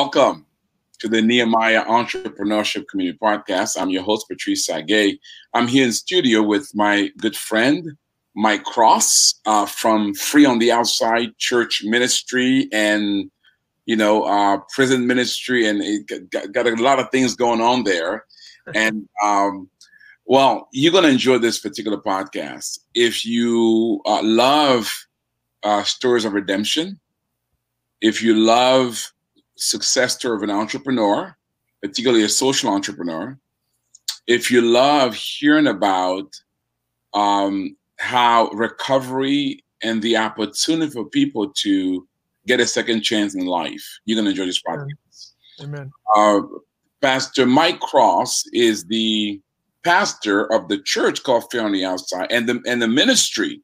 Welcome to the Nehemiah Entrepreneurship Community Podcast. I'm your host, Patrice Sagay. I'm here in studio with my good friend, Mike Cross uh, from Free on the Outside Church Ministry and, you know, uh, prison ministry, and it got, got, a lot of things going on there. And, um, well, you're going to enjoy this particular podcast. If you uh, love uh, stories of redemption, if you love success story of an entrepreneur, particularly a social entrepreneur, if you love hearing about um, how recovery and the opportunity for people to get a second chance in life, you're going to enjoy this podcast. Amen. Uh, pastor Mike Cross is the pastor of the church called Free on the Outside, and the and the ministry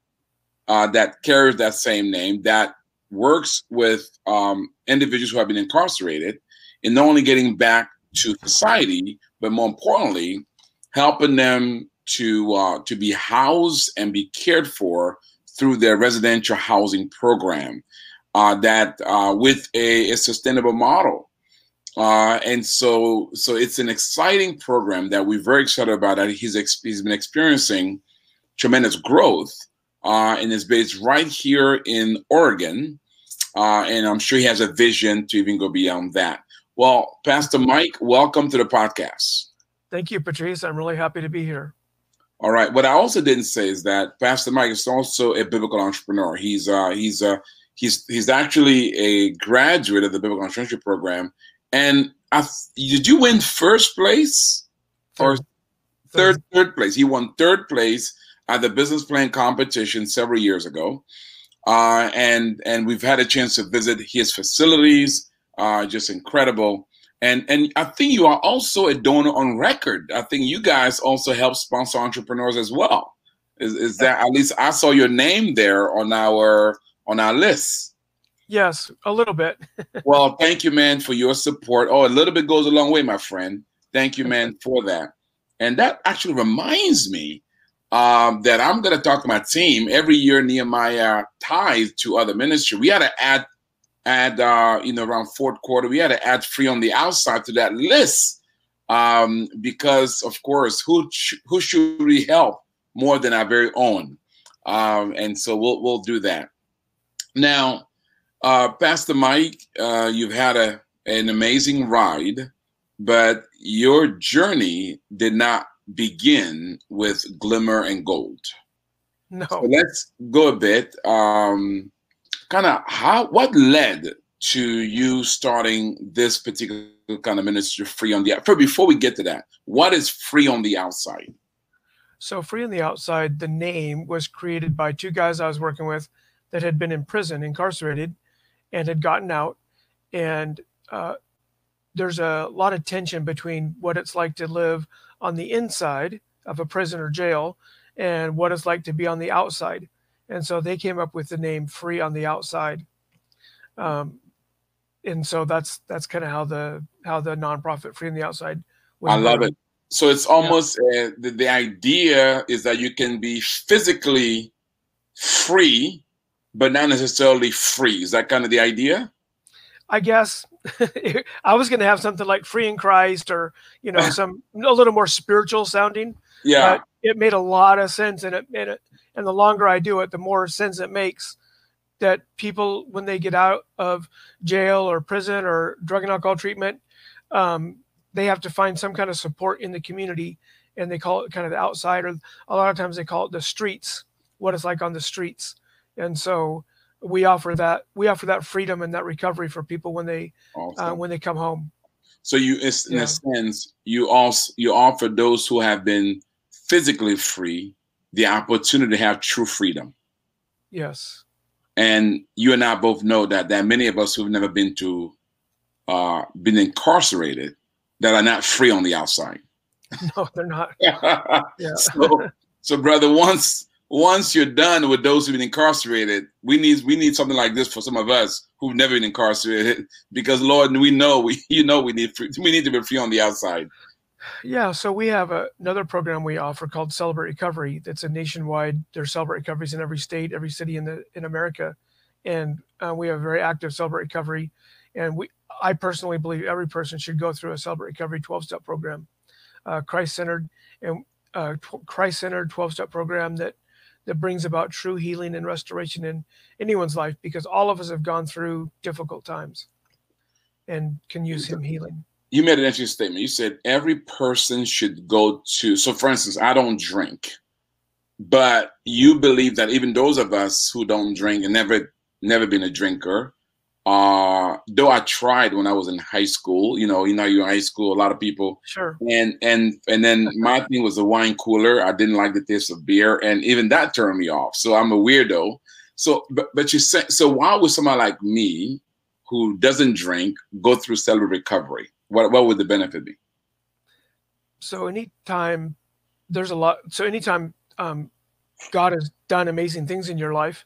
uh, that carries that same name that works with um, individuals who have been incarcerated in not only getting back to society, but more importantly, helping them to uh, to be housed and be cared for through their residential housing program uh, that uh, with a, a, sustainable model. Uh, and so, so it's an exciting program that we're very excited about. That he's he's been experiencing tremendous growth, uh, and is based right here in Oregon. Uh, and I'm sure he has a vision to even go beyond that. Well, Pastor Mike, welcome to the podcast. Thank you, Patrice. I'm really happy to be here. All right. What I also didn't say is that Pastor Mike is also a biblical entrepreneur. He's uh, he's uh, he's he's actually a graduate of the biblical entrepreneurship program. And I, did you win first place or third, third third place? He won third place at the business plan competition several years ago uh, and and we've had a chance to visit his facilities. Uh, just incredible. And and I think you are also a donor on record. I think you guys also help sponsor entrepreneurs as well. Is, is that at least I saw your name there on our on our list? Yes, a little bit. well, thank you, man, for your support. Oh, a little bit goes a long way, my friend. Thank you, man, for that. And that actually reminds me um, that I'm going to talk to my team every year. Nehemiah ties to other ministry. We had to add, add, uh, you know, around fourth quarter, we had to add free on the outside to that list um, because, of course, who who should we help more than our very own? Um, and so we'll we'll do that. Now, uh, Pastor Mike, uh, you've had a an amazing ride, but your journey did not begin with glimmer and gold. No. So let's go a bit. Um, kind of how what led to you starting this particular kind of ministry free on the outside? Before we get to that, what is free on the outside? So free on the outside, the name was created by two guys I was working with that had been in prison, incarcerated, and had gotten out. And uh, there's a lot of tension between what it's like to live on the inside of a prison or jail and what it's like to be on the outside. And so they came up with the name Free on the Outside. Um, and so that's that's kind of how the how the nonprofit Free on the Outside. I love born. it. So it's almost yeah. uh, the, the idea is that you can be physically free, but not necessarily free. Is that kind of the idea? I guess I was going to have something like free in Christ or, you know, some a little more spiritual sounding. Yeah. But it made a lot of sense. And it, and it, and the longer I do it, the more sense it makes that people, when they get out of jail or prison or drug and alcohol treatment, um, they have to find some kind of support in the community. And they call it kind of the outside, or a lot of times they call it the streets, what it's like on the streets. And so, we offer that we offer that freedom and that recovery for people when they uh, awesome. uh, when they come home. So you, in yeah. a sense, you also you offer those who have been physically free the opportunity to have true freedom. Yes. And you and I both know that that many of us who've never been to uh, been incarcerated that are not free on the outside. No, they're not. yeah. So, so brother, once once you're done with those who've been incarcerated, we need we need something like this for some of us who've never been incarcerated, because Lord, we know we you know we need free, we need to be free on the outside. Yeah, so we have a, another program we offer called Celebrate Recovery. That's a nationwide. There's Celebrate Recoveries in every state, every city in the in America, and uh, we have a very active Celebrate Recovery. And we I personally believe every person should go through a Celebrate Recovery 12 step program, uh, Christ centered and uh, Christ centered 12 step program that that brings about true healing and restoration in anyone's life because all of us have gone through difficult times and can use him healing. You made an interesting statement. You said every person should go to, so for instance, I don't drink, but you believe that even those of us who don't drink and never, never been a drinker, uh though i tried when i was in high school you know you know you're in high school a lot of people. Sure. And and and then my thing was the wine cooler. I didn't like the taste of beer and even that turned me off. So i'm a weirdo. So but but you said so why would somebody like me who doesn't drink go through celebrate recovery? What what would the benefit be? So anytime there's a lot so anytime um god has done amazing things in your life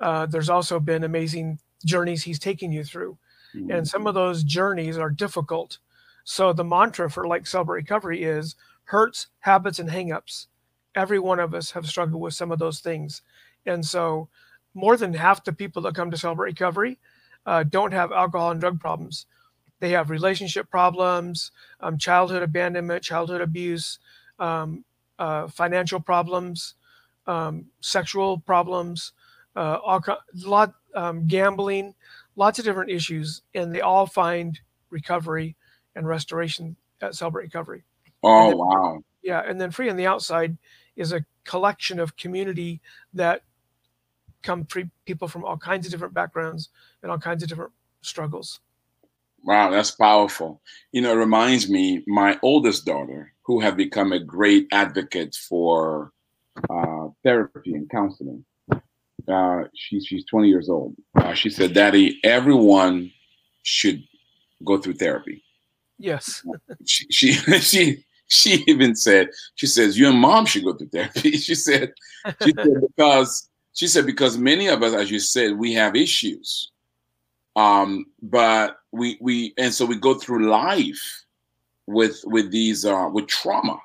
uh, there's also been amazing journeys he's taking you through. Mm-hmm. And some of those journeys are difficult. So the mantra for like sober Recovery is hurts, habits, and hangups. Every one of us have struggled with some of those things. And so more than half the people that come to sober Recovery uh, don't have alcohol and drug problems. They have relationship problems, um, childhood abandonment, childhood abuse, um, uh, financial problems, um, sexual problems, uh, all lot um, gambling, lots of different issues, and they all find recovery and restoration at Celebrate Recovery. Oh then, wow! Yeah, and then Free on the Outside is a collection of community that come free people from all kinds of different backgrounds and all kinds of different struggles. Wow, that's powerful. You know, it reminds me my oldest daughter, who have become a great advocate for uh, therapy and counseling uh, she's she's 20 years old. Uh, she said, "Daddy, everyone should go through therapy." Yes. she she she she even said, she says, "You and mom should go through therapy." she said, she said because she said because many of us, as you said, we have issues, um, but we we and so we go through life with with these uh, with trauma.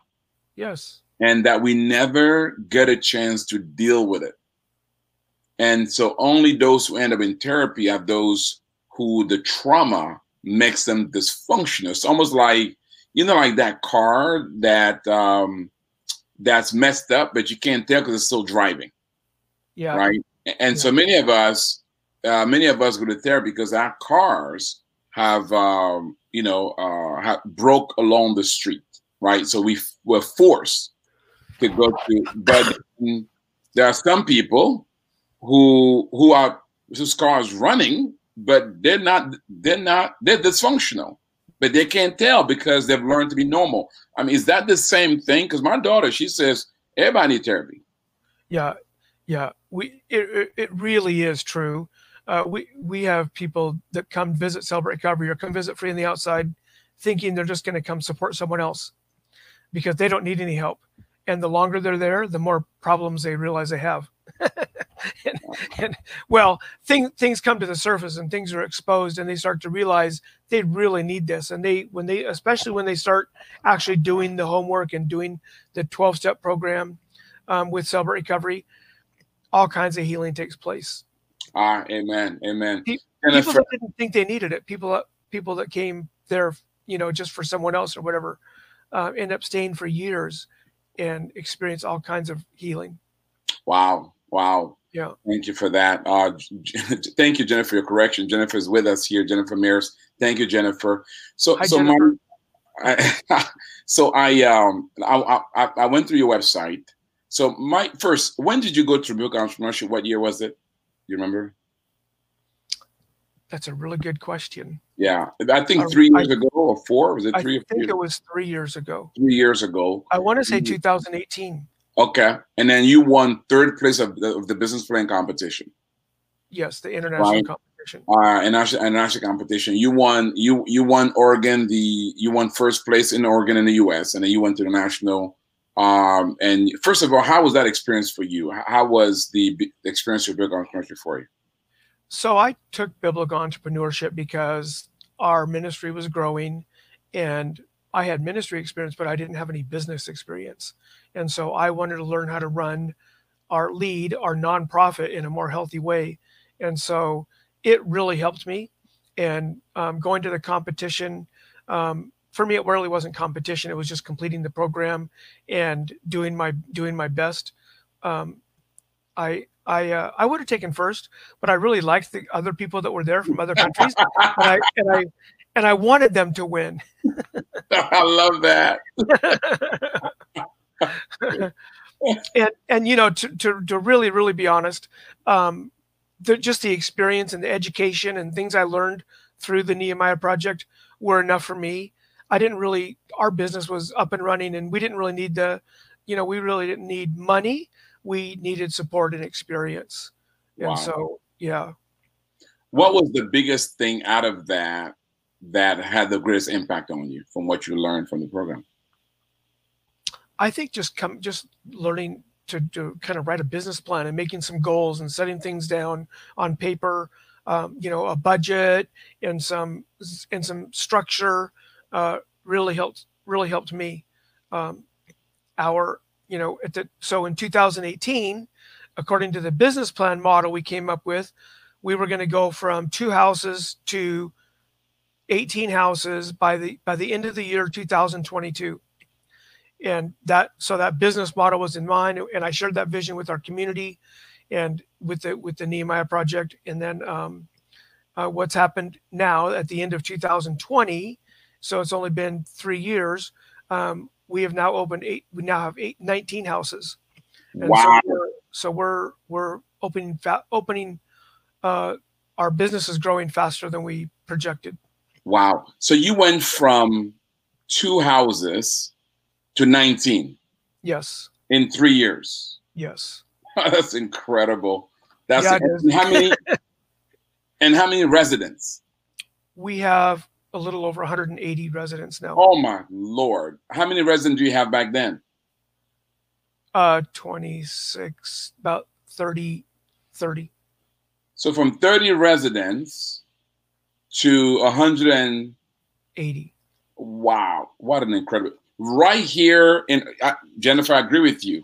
Yes. And that we never get a chance to deal with it and so only those who end up in therapy are those who the trauma makes them dysfunctional. It's almost like, you know, like that car that um that's messed up, but you can't tell because it's still driving. Yeah. Right. And yeah. so many of us, uh, many of us go to therapy because our cars have um, you know, uh have broke along the street, right? So we were forced to go to but there are some people who who are whose cars running, but they're not they're not they're dysfunctional, but they can't tell because they've learned to be normal. I mean, is that the same thing? Because my daughter, she says everybody needs therapy. Yeah, yeah, we it it really is true. Uh, we we have people that come visit Celebrate Recovery or come visit Free on the Outside, thinking they're just going to come support someone else because they don't need any help. And the longer they're there, the more problems they realize they have. and, and, well, thing, things come to the surface and things are exposed, and they start to realize they really need this. And they, when they, especially when they start actually doing the homework and doing the 12 step program um, with Celebrate Recovery, all kinds of healing takes place. Ah, amen, amen. People, that didn't think they needed it, people, people that came there, you know, just for someone else or whatever, uh, end up staying for years and experience all kinds of healing. Wow, wow. Yeah. Thank you for that. Uh, thank you, Jennifer, for your correction. Jennifer is with us here. Jennifer Mears. Thank you, Jennifer. So, Hi, so Jennifer. my, I, so I um I, I I went through your website. So my first, when did you go to Book Entrepreneurship? What year was it? You remember? That's a really good question. Yeah, I think three years ago or four. Was it three? I think it was three years ago. Three years ago. I want to say 2018. Okay, and then you won third place of the, of the business plan competition. Yes, the international right. competition. Uh, international, international competition. You won. You you won Oregon. The you won first place in Oregon in the U.S. and then you went to the national. Um, and first of all, how was that experience for you? How was the experience of big entrepreneurship for you? So I took biblical entrepreneurship because our ministry was growing, and I had ministry experience, but I didn't have any business experience. And so I wanted to learn how to run our lead, our nonprofit in a more healthy way. And so it really helped me. and um, going to the competition. Um, for me, it really wasn't competition. It was just completing the program and doing my doing my best. Um, I I uh, I would have taken first, but I really liked the other people that were there from other countries, and I and I and I wanted them to win. I love that. and and you know to to to really really be honest, um, the, just the experience and the education and things I learned through the Nehemiah project were enough for me. I didn't really our business was up and running, and we didn't really need the, you know, we really didn't need money. We needed support and experience, and wow. so yeah. What was the biggest thing out of that that had the greatest impact on you from what you learned from the program? I think just come just learning to, to kind of write a business plan and making some goals and setting things down on paper, um, you know, a budget and some and some structure uh, really helped really helped me. Um, our you know the so in 2018, according to the business plan model we came up with, we were going to go from two houses to 18 houses by the by the end of the year 2022 and that so that business model was in mind and i shared that vision with our community and with the with the nehemiah project. And then um, uh, what's happened now at the end of 2020 so it's only been three years um, we have now opened eight we now have eight 19 houses. And wow. so we're, so we're we're opening fa- opening uh, our business is growing faster than we projected wow so you went from two houses to 19. Yes. In three years. Yes. That's incredible. That's yeah, how many and how many residents? We have a little over 180 residents now. Oh my lord. How many residents do you have back then? Uh 26, about 30 30. So from 30 residents to 180. Wow, what an incredible right here in uh, Jennifer. I agree with you.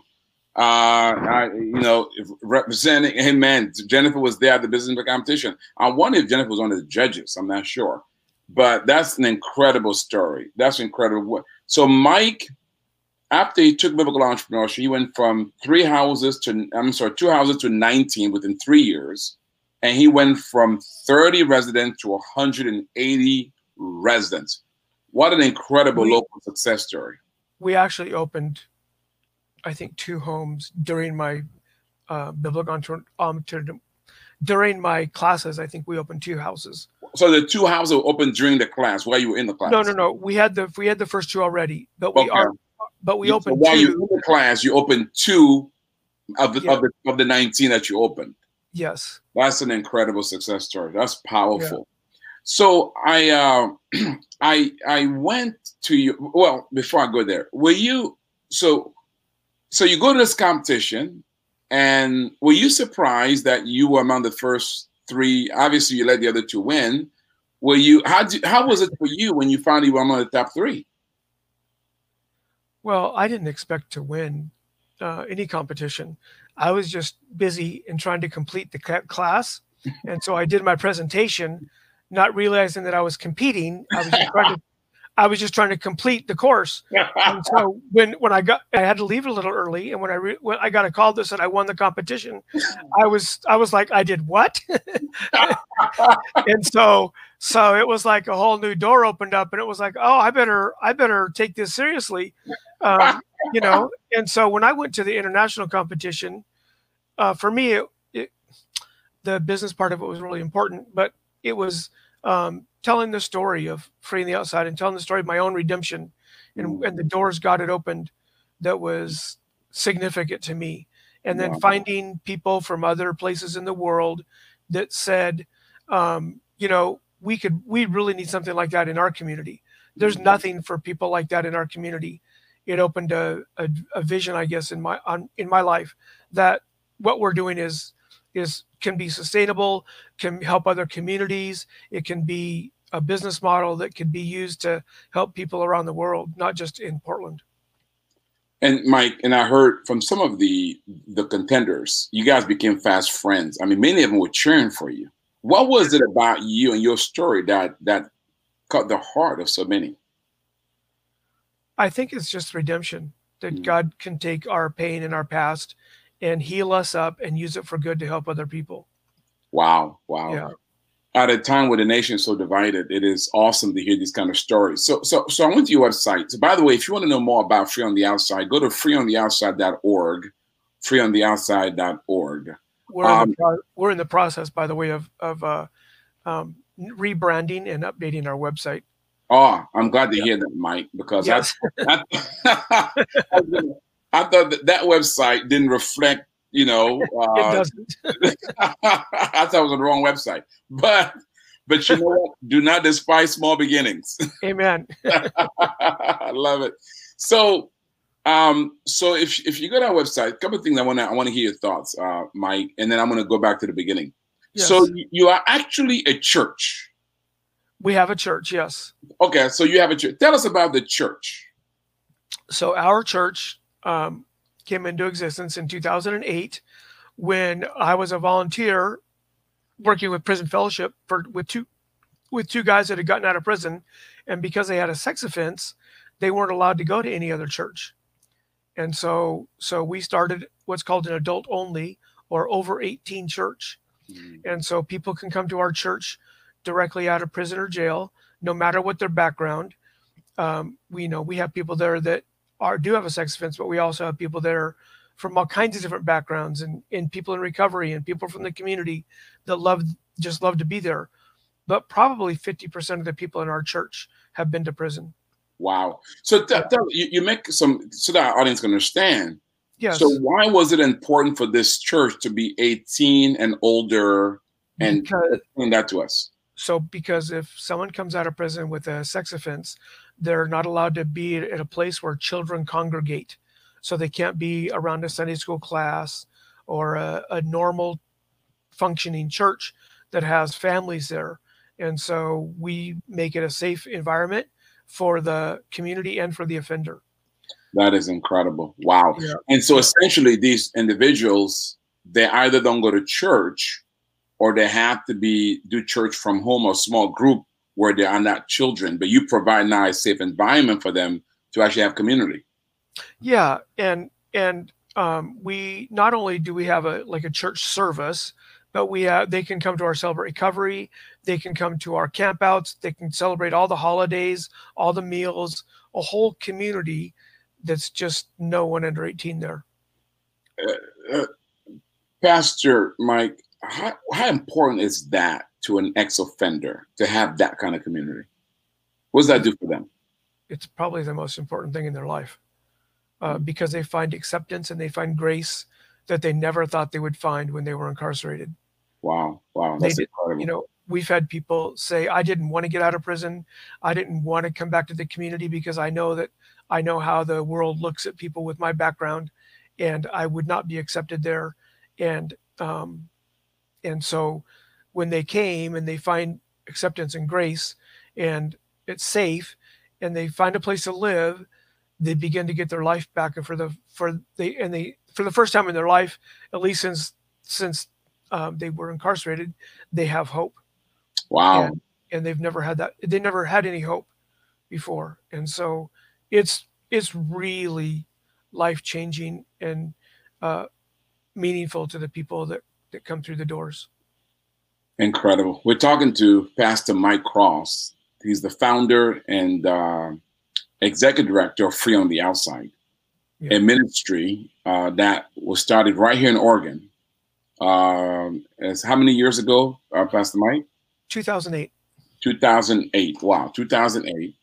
Uh, I, you know, representing, hey man, Jennifer was there at the business competition. I wonder if Jennifer was one of the judges. I'm not sure, but that's an incredible story. That's incredible. So Mike, after he took biblical entrepreneurship, he went from three houses to I'm sorry, two houses to 19 within three years, and he went from 30 residents to 180 residents. What an incredible we, local success story. We actually opened, I think, two homes during my uh, biblical um, during my classes. I think we opened two houses. So the two houses were opened during the class while you were in the class. No, no, no. We had the we had the first two already, but we okay. are but we opened so while two. you in the class. You opened two of the, yeah. of the of the nineteen that you opened. Yes, that's an incredible success story. That's powerful. So I uh, I I went to you. Well, before I go there, were you so so you go to this competition, and were you surprised that you were among the first three? Obviously, you let the other two win. Were you how did, how was it for you when you finally were among the top three? Well, I didn't expect to win uh, any competition. I was just busy in trying to complete the class, and so I did my presentation not realizing that I was competing. I was just trying to, I was just trying to complete the course. and so when when I got, I had to leave a little early, and when I re, when I got a call that said I won the competition, I was I was like, I did what? and so so it was like a whole new door opened up, and it was like, oh, I better I better take this seriously, um, you know. And so when I went to the international competition, uh, for me, it, it, the business part of it was really important, but it was um, telling the story of free on the outside and telling the story of my own redemption and, and the doors God had opened that was significant to me. And then finding people from other places in the world that said, um, you know, we could, we really need something like that in our community. There's nothing for people like that in our community. It opened a, a, a vision, I guess, in my on in my life that what we're doing is is can be sustainable, can help other communities. It can be a business model that could be used to help people around the world, not just in Portland. And Mike, and I heard from some of the the contenders, you guys became fast friends. I mean, many of them were cheering for you. What was it about you and your story that that caught the heart of so many? I think it's just redemption that mm. God can take our pain and our past and heal us up and use it for good to help other people. Wow. Wow. Yeah. At a time where the nation is so divided, it is awesome to hear these kind of stories. So, so, so I went to your website. So, by the way, if you want to know more about Free on the Outside, go to freeontheoutside.org, freeontheoutside.org. We're, um, in the um, pro- we're in the process, by the way, of of uh, um, rebranding and updating our website. Oh, I'm glad to yeah. hear that, Mike, because yes. I, I, I, thought that that website didn't reflect, you know, uh, it doesn't. I thought it was on the wrong website, but but you know what? Do not despise small beginnings. Amen. I love it. So, um, so if if you go to our website, a couple of things I want to I want to hear your thoughts, uh, Mike, and then I'm going to go back to the beginning. Yes. So you are actually a church. We have a church, yes. Okay, so you have a church. Tell us about the church. So our church um, came into existence in 2008 when I was a volunteer working with Prison Fellowship for with two with two guys that had gotten out of prison, and because they had a sex offense, they weren't allowed to go to any other church. And so so we started what's called an adult only or over 18 church. Mm-hmm. And so people can come to our church directly out of prison or jail, no matter what their background. Um, we you know we have people there that are do have a sex offense, but we also have people there from all kinds of different backgrounds and, and people in recovery and people from the community that love just love to be there. But probably 50% of the people in our church have been to prison. Wow. So you, you make some so that our audience can understand. Yes. So why was it important for this church to be 18 and older and because, explain that to us? So, because if someone comes out of prison with a sex offense, they're not allowed to be at a place where children congregate. So, they can't be around a Sunday school class or a, a normal functioning church that has families there. And so, we make it a safe environment for the community and for the offender. That is incredible. Wow. Yeah. And so, essentially, these individuals, they either don't go to church or they have to be do church from home or small group where they are not children, but you provide now a safe environment for them to actually have community. Yeah, and and um, we not only do we have a like a church service, but we have they can come to our celebrate recovery, they can come to our campouts, they can celebrate all the holidays, all the meals, a whole community that's just no one under 18 there. Uh, uh, Pastor Mike, how, how important is that to an ex-offender to have that kind of community? What does that do for them? It's probably the most important thing in their life uh, mm-hmm. because they find acceptance and they find grace that they never thought they would find when they were incarcerated. Wow, wow, that's did, incredible. You know, we've had people say, "I didn't want to get out of prison. I didn't want to come back to the community because I know that I know how the world looks at people with my background, and I would not be accepted there." And um, and so when they came and they find acceptance and grace and it's safe and they find a place to live, they begin to get their life back. And for the for they and they for the first time in their life, at least since since um, they were incarcerated, they have hope. Wow. And, and they've never had that. They never had any hope before, and so it's it's really life changing and uh, meaningful to the people that that come through the doors. Incredible. We're talking to Pastor Mike Cross. He's the founder and uh, executive director of Free on the Outside, yeah. a ministry uh, that was started right here in Oregon. Um, as how many years ago, uh, Pastor Mike? 2008. 2008. Wow, 2008.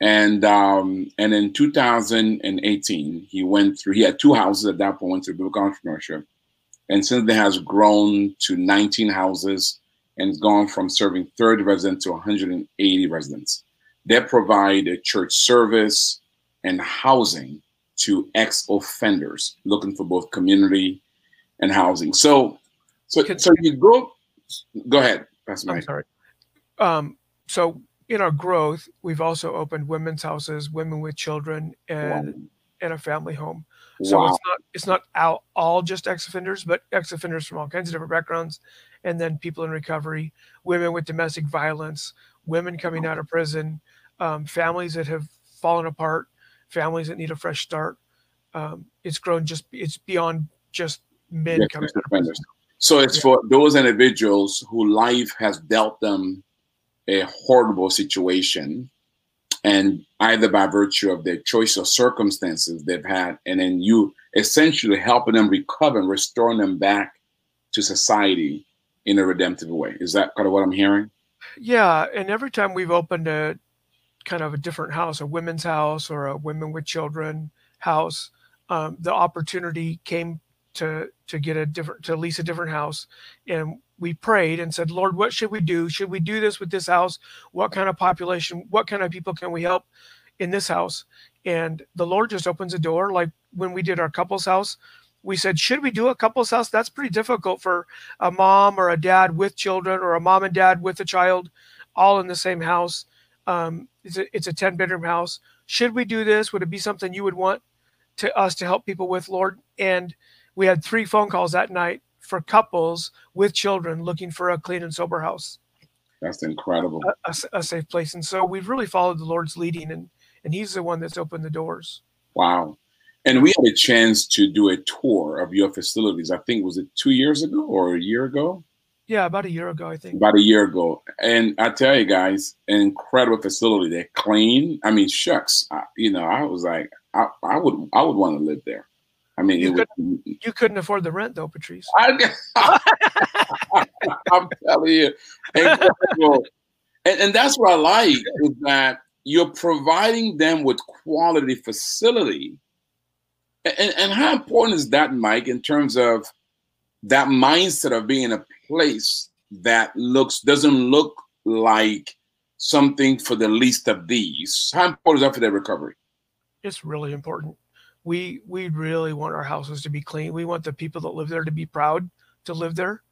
And um, and in 2018, he went through. He had two houses at that point. Went through biblical entrepreneurship and since then has grown to 19 houses and has gone from serving 30 residents to 180 residents. They provide a church service and housing to ex-offenders looking for both community and housing. So, so, so you go. Go ahead, Pastor I'm sorry. Um, so in our growth, we've also opened women's houses, women with children, and wow. and a family home. So wow. it's not it's not all, all just ex offenders, but ex offenders from all kinds of different backgrounds, and then people in recovery, women with domestic violence, women coming out of prison, um, families that have fallen apart, families that need a fresh start. Um, it's grown just it's beyond just men yes, coming out of prison. So it's for those individuals who life has dealt them a horrible situation and either by virtue of their choice or circumstances they've had, and then you essentially helping them recover and restoring them back to society in a redemptive way. Is that kind of what I'm hearing? Yeah, and every time we've opened a kind of a different house, a women's house or a women with children house, um, the opportunity came to to get a different to lease a different house, and we prayed and said, Lord, what should we do? Should we do this with this house? What kind of population? What kind of people can we help in this house? And the Lord just opens a door. Like when we did our couples house, we said, should we do a couples house? That's pretty difficult for a mom or a dad with children or a mom and dad with a child all in the same house. Um, it's, a, it's a 10 bedroom house. Should we do this? Would it be something you would want to us to help people with, Lord? And we had three phone calls that night for couples with children looking for a clean and sober house. That's incredible. A, a, a, safe place. And so we've really followed the Lord's leading, and and He's the one that's opened the doors. Wow. And we had a chance to do a tour of your facilities. I think was it two years ago or a year ago? Yeah, about a year ago, I think. About a year ago, and I tell you guys, an incredible facility. They're clean. I mean, shucks. I, you know, I was like, I, I would, I would want to live there. I mean, you, could, you couldn't afford the rent though, Patrice. I, am telling you, incredible. and, and that's what I like is that you're providing them with quality facility. And, and how important is that, Mike, in terms of that mindset of being a place that looks doesn't look like something for the least of these? How important is that for their recovery? It's really important we we really want our houses to be clean. We want the people that live there to be proud to live there,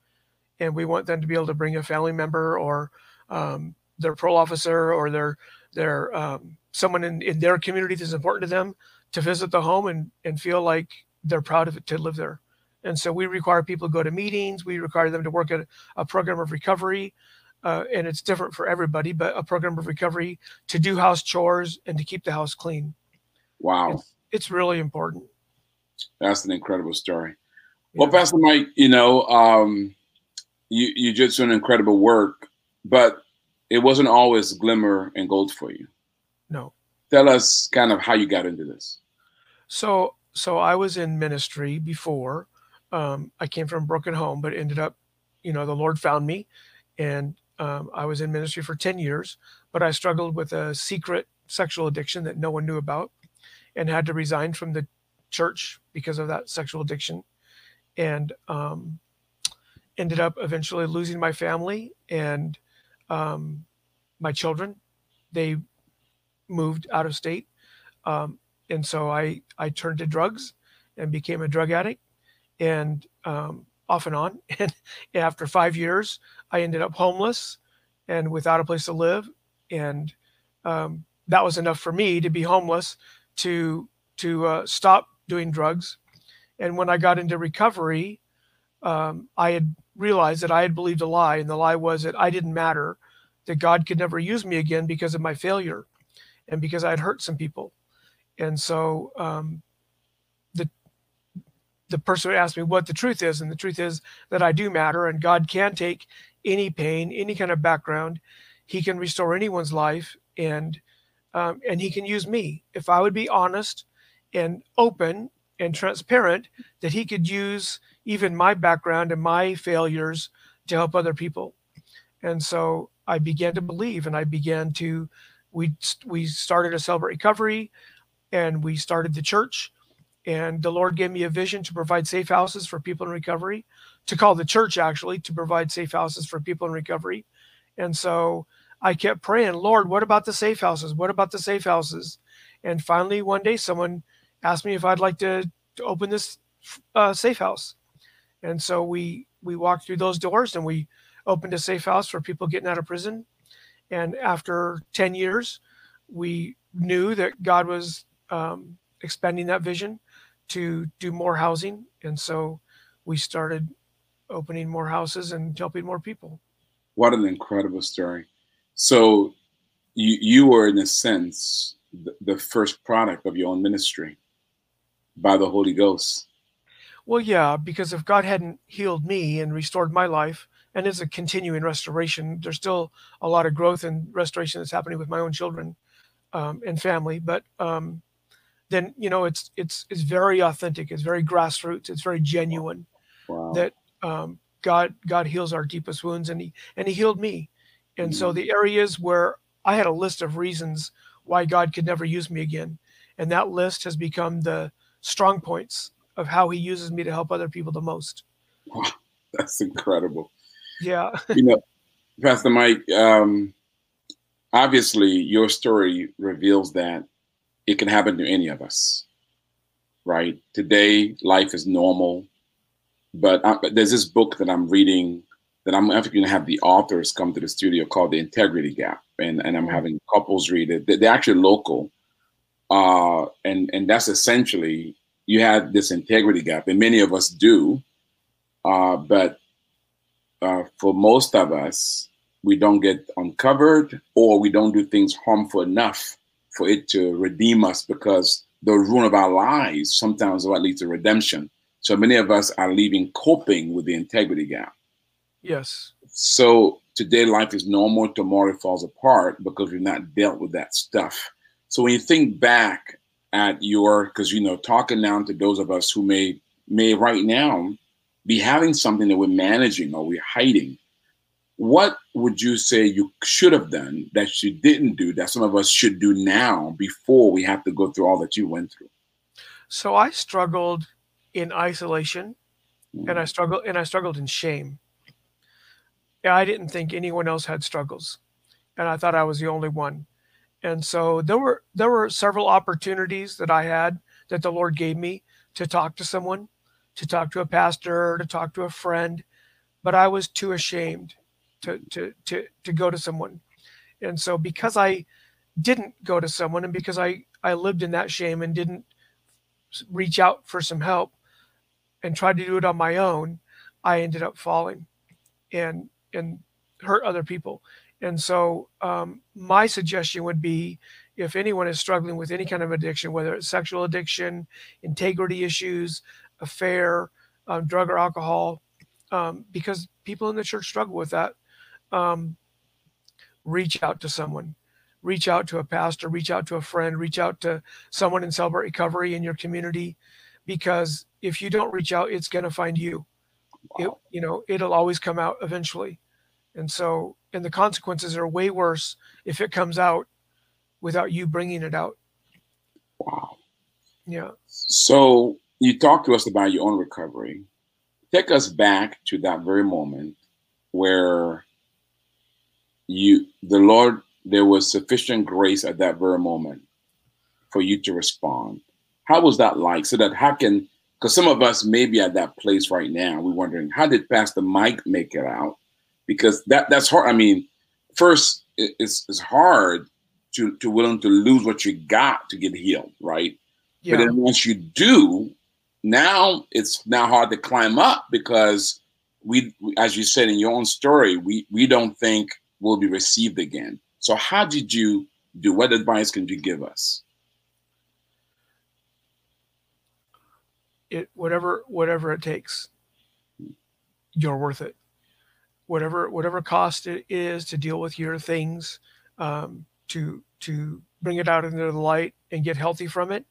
and we want them to be able to bring a family member or um, their parole officer or their their um, someone in, in their community that's important to them to visit the home and and feel like they're proud of it to live there. And so we require people to go to meetings. We require them to work at a program of recovery. Uh, and it's different for everybody, but a program of recovery to do house chores and to keep the house clean. Wow it's really important. That's an incredible story. Well, Pastor Mike, you know, um, you you just doing incredible work, but it wasn't always glimmer and gold for you. No. Tell us kind of how you got into this. So so I was in ministry before. Um, I came from a broken home, but ended up, you know, the Lord found me, and um, I was in ministry for ten years. But I struggled with a secret sexual addiction that no one knew about and had to resign from the church because of that sexual addiction. And um, ended up eventually losing my family and um, my children. They moved out of state. Um, and so I, I turned to drugs and became a drug addict and um, off and on. And after five years i ended up homeless and without a place to live. And um, that was enough for me to be homeless to to uh, stop doing drugs. And when I got into recovery, um, I had realized that I had believed a lie, and the lie was that I didn't matter, that God could never use me again because of my failure, and because I had hurt some people. And so um, the the person asked me what the truth is, and the truth is that I do matter, and God can take any pain, any kind of background, He can restore anyone's life, and um, and he can use me if I would be honest and open and transparent that he could use even my background and my failures to help other people. And so I began to believe and I began to we we started a celebrate recovery and we started the church and the Lord gave me a vision to provide safe houses for people in recovery, to call the church actually to provide safe houses for people in recovery. And so I kept praying, Lord, what about the safe houses? What about the safe houses? And finally, one day, someone asked me if I'd like to, to open this uh, safe house. And so we we walked through those doors and we opened a safe house for people getting out of prison. And after 10 years, we knew that God was um, expanding that vision to do more housing. And so we started opening more houses and helping more people. What an incredible story. So you, you were, in a sense, the, the first product of your own ministry by the Holy Ghost. Well, yeah, because if God hadn't healed me and restored my life, and it's a continuing restoration, there's still a lot of growth and restoration that's happening with my own children um, and family. But um, then you know, it's it's it's very authentic. It's very grassroots. It's very genuine. Wow. That um, God God heals our deepest wounds, and he and he healed me. And mm-hmm. so the areas where I had a list of reasons why God could never use me again, and that list has become the strong points of how He uses me to help other people the most. Wow, that's incredible. Yeah. you know, Pastor Mike, um, obviously your story reveals that it can happen to any of us, right? Today, life is normal but, I, but there's this book that I'm reading that I'm actually going to have the authors come to the studio called The Integrity Gap, and, and I'm mm-hmm. having couples read it. They're actually local, uh, and and that's essentially you have this integrity gap, and many of us do, uh, but uh, for most of us, we don't get uncovered, or we don't do things harmful enough for it to redeem us, because the ruin of our lives sometimes what leads to redemption. So many of us are leaving coping with the integrity gap. Yes. So today life is normal, tomorrow it falls apart because we've not dealt with that stuff. So when you think back at your, because you know, talking now to those of us who may may right now be having something that we're managing or we're hiding, what would you say you should have done that you didn't do that some of us should do now before we have to go through all that you went through? So I struggled in isolation and I mm. struggled and I struggled in shame. I didn't think anyone else had struggles. And I thought I was the only one. And so there were there were several opportunities that I had that the Lord gave me to talk to someone, to talk to a pastor, to talk to a friend, but I was too ashamed to to to to go to someone. And so because I didn't go to someone and because I I lived in that shame and didn't reach out for some help, and tried to do it on my own, I ended up falling and and hurt other people. And so um, my suggestion would be if anyone is struggling with any kind of addiction, whether it's sexual addiction, integrity issues, affair, um, drug or alcohol, um, because people in the church struggle with that, um, reach out to someone. Reach out to a pastor, reach out to a friend, reach out to someone in Celebrate Recovery in your community because if you don't reach out, it's going to find you. It, you know, it'll always come out eventually. And so, and the consequences are way worse if it comes out without you bringing it out. Wow. Yeah. So you talked to us about your own recovery. Take us back to that very moment where you, the Lord, there was sufficient grace at that very moment for you to respond. How was that like? So that how can because some of us may be at that place right now. We're wondering how did Pastor Mike make it out? Because that that's hard. I mean, first it's it's hard to to willing to lose what you got to get healed, right? Yeah. But then once you do, now it's now hard to climb up because we, as you said in your own story, we we don't think we'll be received again. So how did you do? What advice can you give us? It whatever whatever it takes you're worth it. Whatever whatever cost it is to deal with your things um, to to bring it out into the light and get healthy from it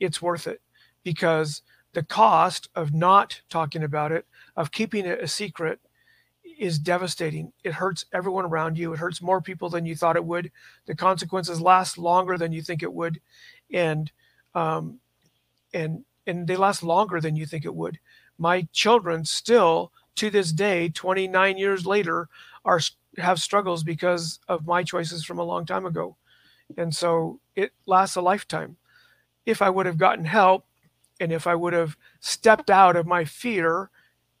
it's worth it. Because the cost of not talking about it of keeping it a secret is devastating. It hurts everyone around you. It hurts more people than you thought it would. The consequences last longer than you think it would. And um, and and they last longer than you think it would. My children still to this day, 29 years later, are have struggles because of my choices from a long time ago. And so it lasts a lifetime. If I would have gotten help and if I would have stepped out of my fear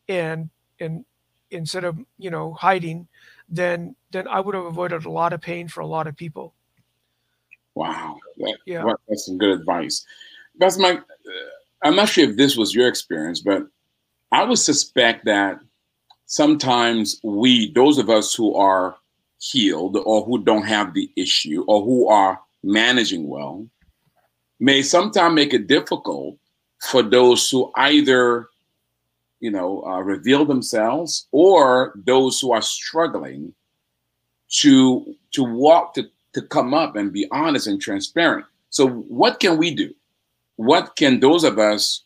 and and instead of, you know, hiding, then then I would have avoided a lot of pain for a lot of people. Wow. That, yeah. That's some good advice that's my. Uh, I'm not sure if this was your experience, but I would suspect that sometimes we, those of us who are healed or who don't have the issue or who are managing well, may sometimes make it difficult for those who either you know uh, reveal themselves or those who are struggling to to walk to to come up and be honest and transparent. So what can we do what can those of us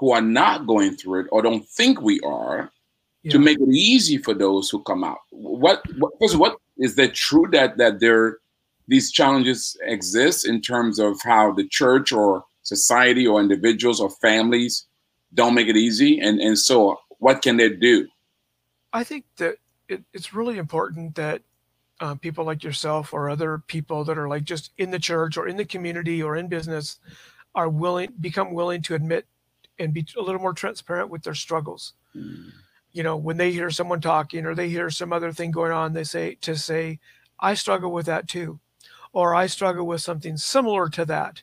who are not going through it or don't think we are yeah. to make it easy for those who come out? What what, what is that true that that there these challenges exist in terms of how the church or society or individuals or families don't make it easy? And and so what can they do? I think that it, it's really important that uh, people like yourself or other people that are like just in the church or in the community or in business are willing become willing to admit and be a little more transparent with their struggles. Mm. you know when they hear someone talking or they hear some other thing going on they say to say i struggle with that too or i struggle with something similar to that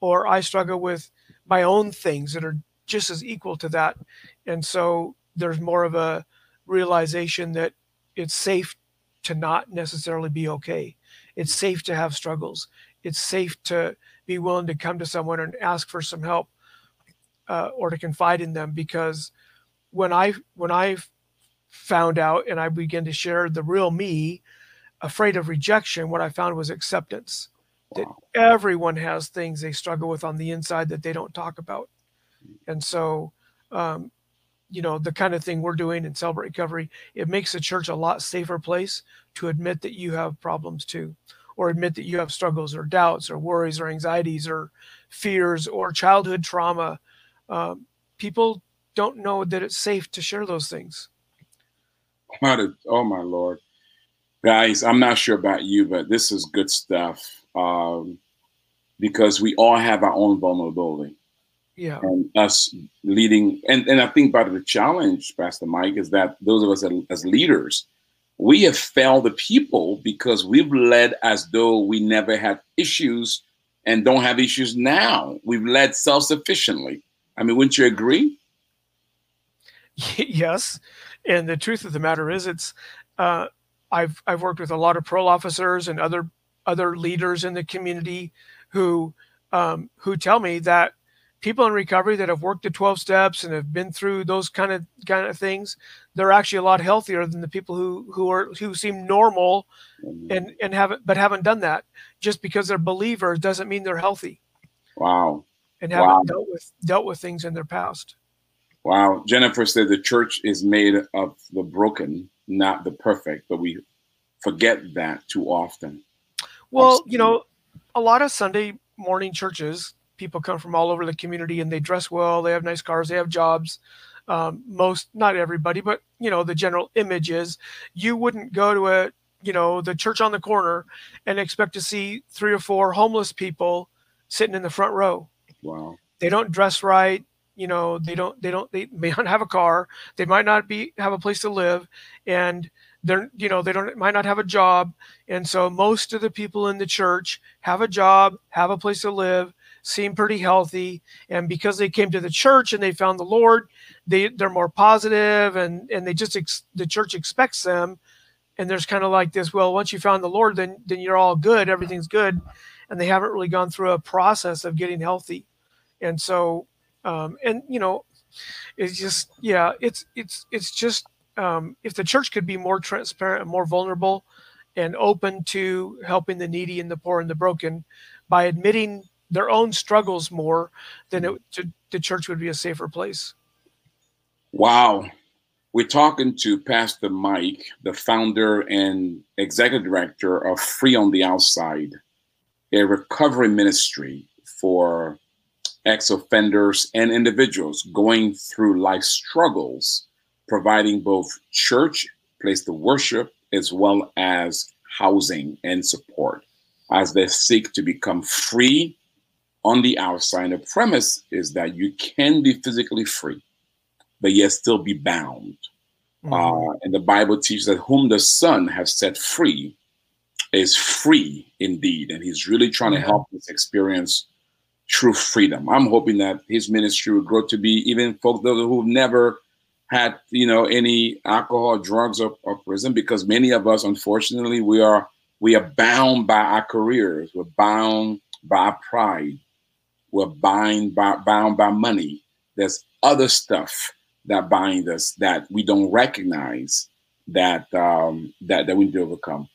or i struggle with my own things that are just as equal to that. And so there's more of a realization that it's safe to not necessarily be okay. It's safe to have struggles. It's safe to be willing to come to someone and ask for some help uh, or to confide in them because when I when I found out and I began to share the real me, afraid of rejection, what I found was acceptance. That everyone has things they struggle with on the inside that they don't talk about, and so um, you know the kind of thing we're doing in Celebrate Recovery, it makes the church a lot safer place to admit that you have problems too or admit that you have struggles or doubts or worries or anxieties or fears or childhood trauma. Um, people don't know that it's safe to share those things. Oh my lord, guys! I'm not sure about you, but this is good stuff um, because we all have our own vulnerability. Yeah, and us leading, and and I think part of the challenge, Pastor Mike, is that those of us as leaders, we have failed the people because we've led as though we never had issues and don't have issues now. We've led self sufficiently. I mean, wouldn't you agree? Yes, and the truth of the matter is, it's uh, I've I've worked with a lot of parole officers and other other leaders in the community who um, who tell me that people in recovery that have worked the 12 steps and have been through those kind of kind of things they're actually a lot healthier than the people who who are who seem normal mm-hmm. and and haven't but haven't done that. Just because they're believers doesn't mean they're healthy. Wow. And haven't wow. dealt with dealt with things in their past. Wow. Jennifer said the church is made of the broken not the perfect but we forget that too often. Well you know a lot of sunday morning churches people come from all over the community and they dress well they have nice cars they have jobs. Um, most not everybody but you know the general image is you wouldn't go to a you know the church on the corner and expect to see three or four homeless people sitting in the front row. Wow. They don't dress right you know they don't they don't they may not have a car they might not be have a place to live and they're you know they don't might not have a job. And so most of the people in the church have a job have a place to live seem pretty healthy. And because they came to the church and they found the lord they they're more positive and and they just ex, the church expects them. And there's kind of like this well once you found the lord then then you're all good. Everything's good. And they haven't really gone through a process of getting healthy. And so um and you know it's just yeah it's it's it's just um if the church could be more transparent and more vulnerable and open to helping the needy and the poor and the broken by admitting their own struggles more, then it, to, the church would be a safer place. Wow. We're talking to Pastor Mike, the founder and executive director of Free on the Outside, a recovery ministry for ex offenders and individuals going through life struggles, providing both church, place to worship, as well as housing and support as they seek to become free on the outside. The premise is that you can be physically free, but yet still be bound. Mm-hmm. Uh, and the Bible teaches that whom the Son has set free is free indeed. And He's really trying to help us experience true freedom. I'm hoping that his ministry will grow to be even folks those who've never had you know any alcohol, drugs, or, or prison, because many of us, unfortunately, we are we are bound by our careers. We're bound by our pride. We're bound by bound by money. There's other stuff that bind us that we don't recognize that um, that that we need to overcome.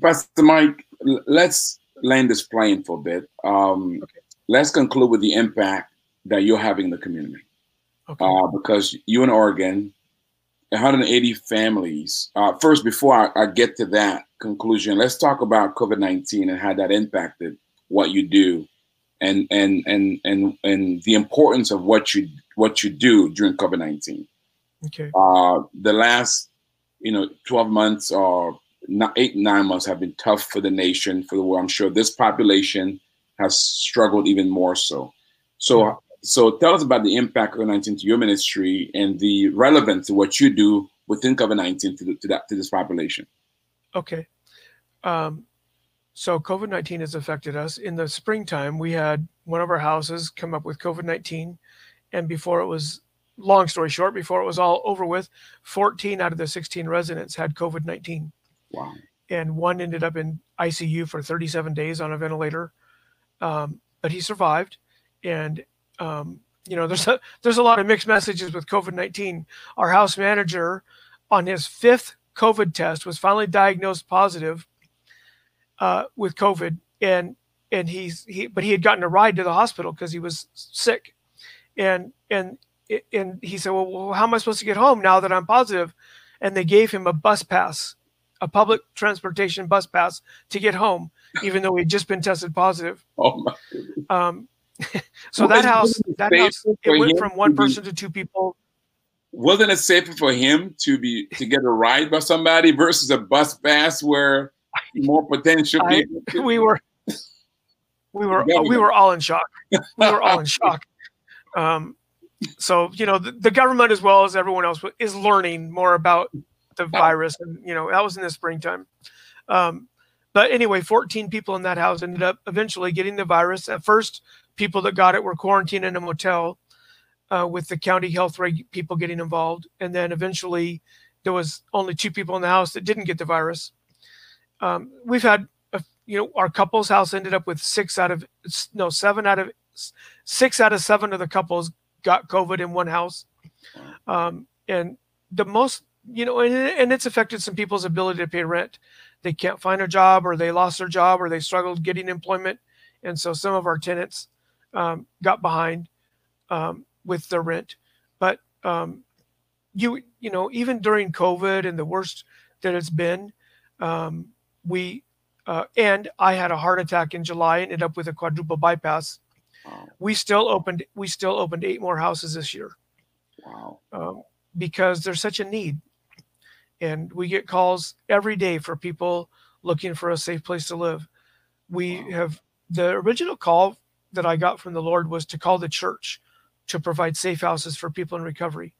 Pastor Mike, let's land this plane for a bit. Um, okay. Let's conclude with the impact that you're having in the community. Okay. Uh, because you in Oregon, 180 families. Uh, first, before I, I, get to that conclusion, let's talk about COVID 19 and how that impacted what you do, and and and and and the importance of what you what you do during COVID 19. Okay. Uh, the last, you know, 12 months or eight nine months have been tough for the nation for the world. I'm sure this population has struggled even more so. So so tell us about the impact of COVID-19 to your ministry and the relevance to what you do within COVID-19 to, to, that, to this population. Okay. Um, so COVID-19 has affected us. In the springtime, we had one of our houses come up with COVID-19. And before it was, long story short, before it was all over with, 14 out of the 16 residents had COVID-19. Wow. And one ended up in ICU for 37 days on a ventilator. Um, but he survived. And um, you know, there's a there's a lot of mixed messages with COVID nineteen. Our house manager, on his fifth COVID test, was finally diagnosed positive uh, with COVID, and and he's he but he had gotten a ride to the hospital because he was sick, and and and he said, well, how am I supposed to get home now that I'm positive? And they gave him a bus pass, a public transportation bus pass to get home, even though he'd just been tested positive. Oh my. Um, so that house, that house, it went from one person to two people. Wasn't it safer for him to be to get a ride by somebody versus a bus pass where more potential I. We were, we were, we were all in shock. We were all in shock. Um, so you know, the, the government as well as everyone else is learning more about the virus, and you know that was in the springtime. Um, but anyway, 14 people in that house ended up eventually getting the virus. At first, people that got it were quarantined in a motel uh, with the county health reg- people getting involved. And then eventually there was only two people in the house that didn't get the virus. Um, we've had, a, you know, our couple's house ended up with six out of, no, seven out of, six out of seven of the couples got COVID in one house. Um, and the most, you know, and, and it's affected some people's ability to pay rent. They can't find a job or they lost their job or they struggled getting employment. And so some of our tenants um, got behind um, with the rent. But um, you you know even during COVID and the worst that it's been, um, we uh, and I had a heart attack in July and ended up with a quadruple bypass. Wow. We still opened we still opened eight more houses this year. Wow. Um, because there's such a need, and we get calls every day for people looking for a safe place to live. We wow. have the original call that I got from the Lord was to call the church to provide safe houses for people in recovery.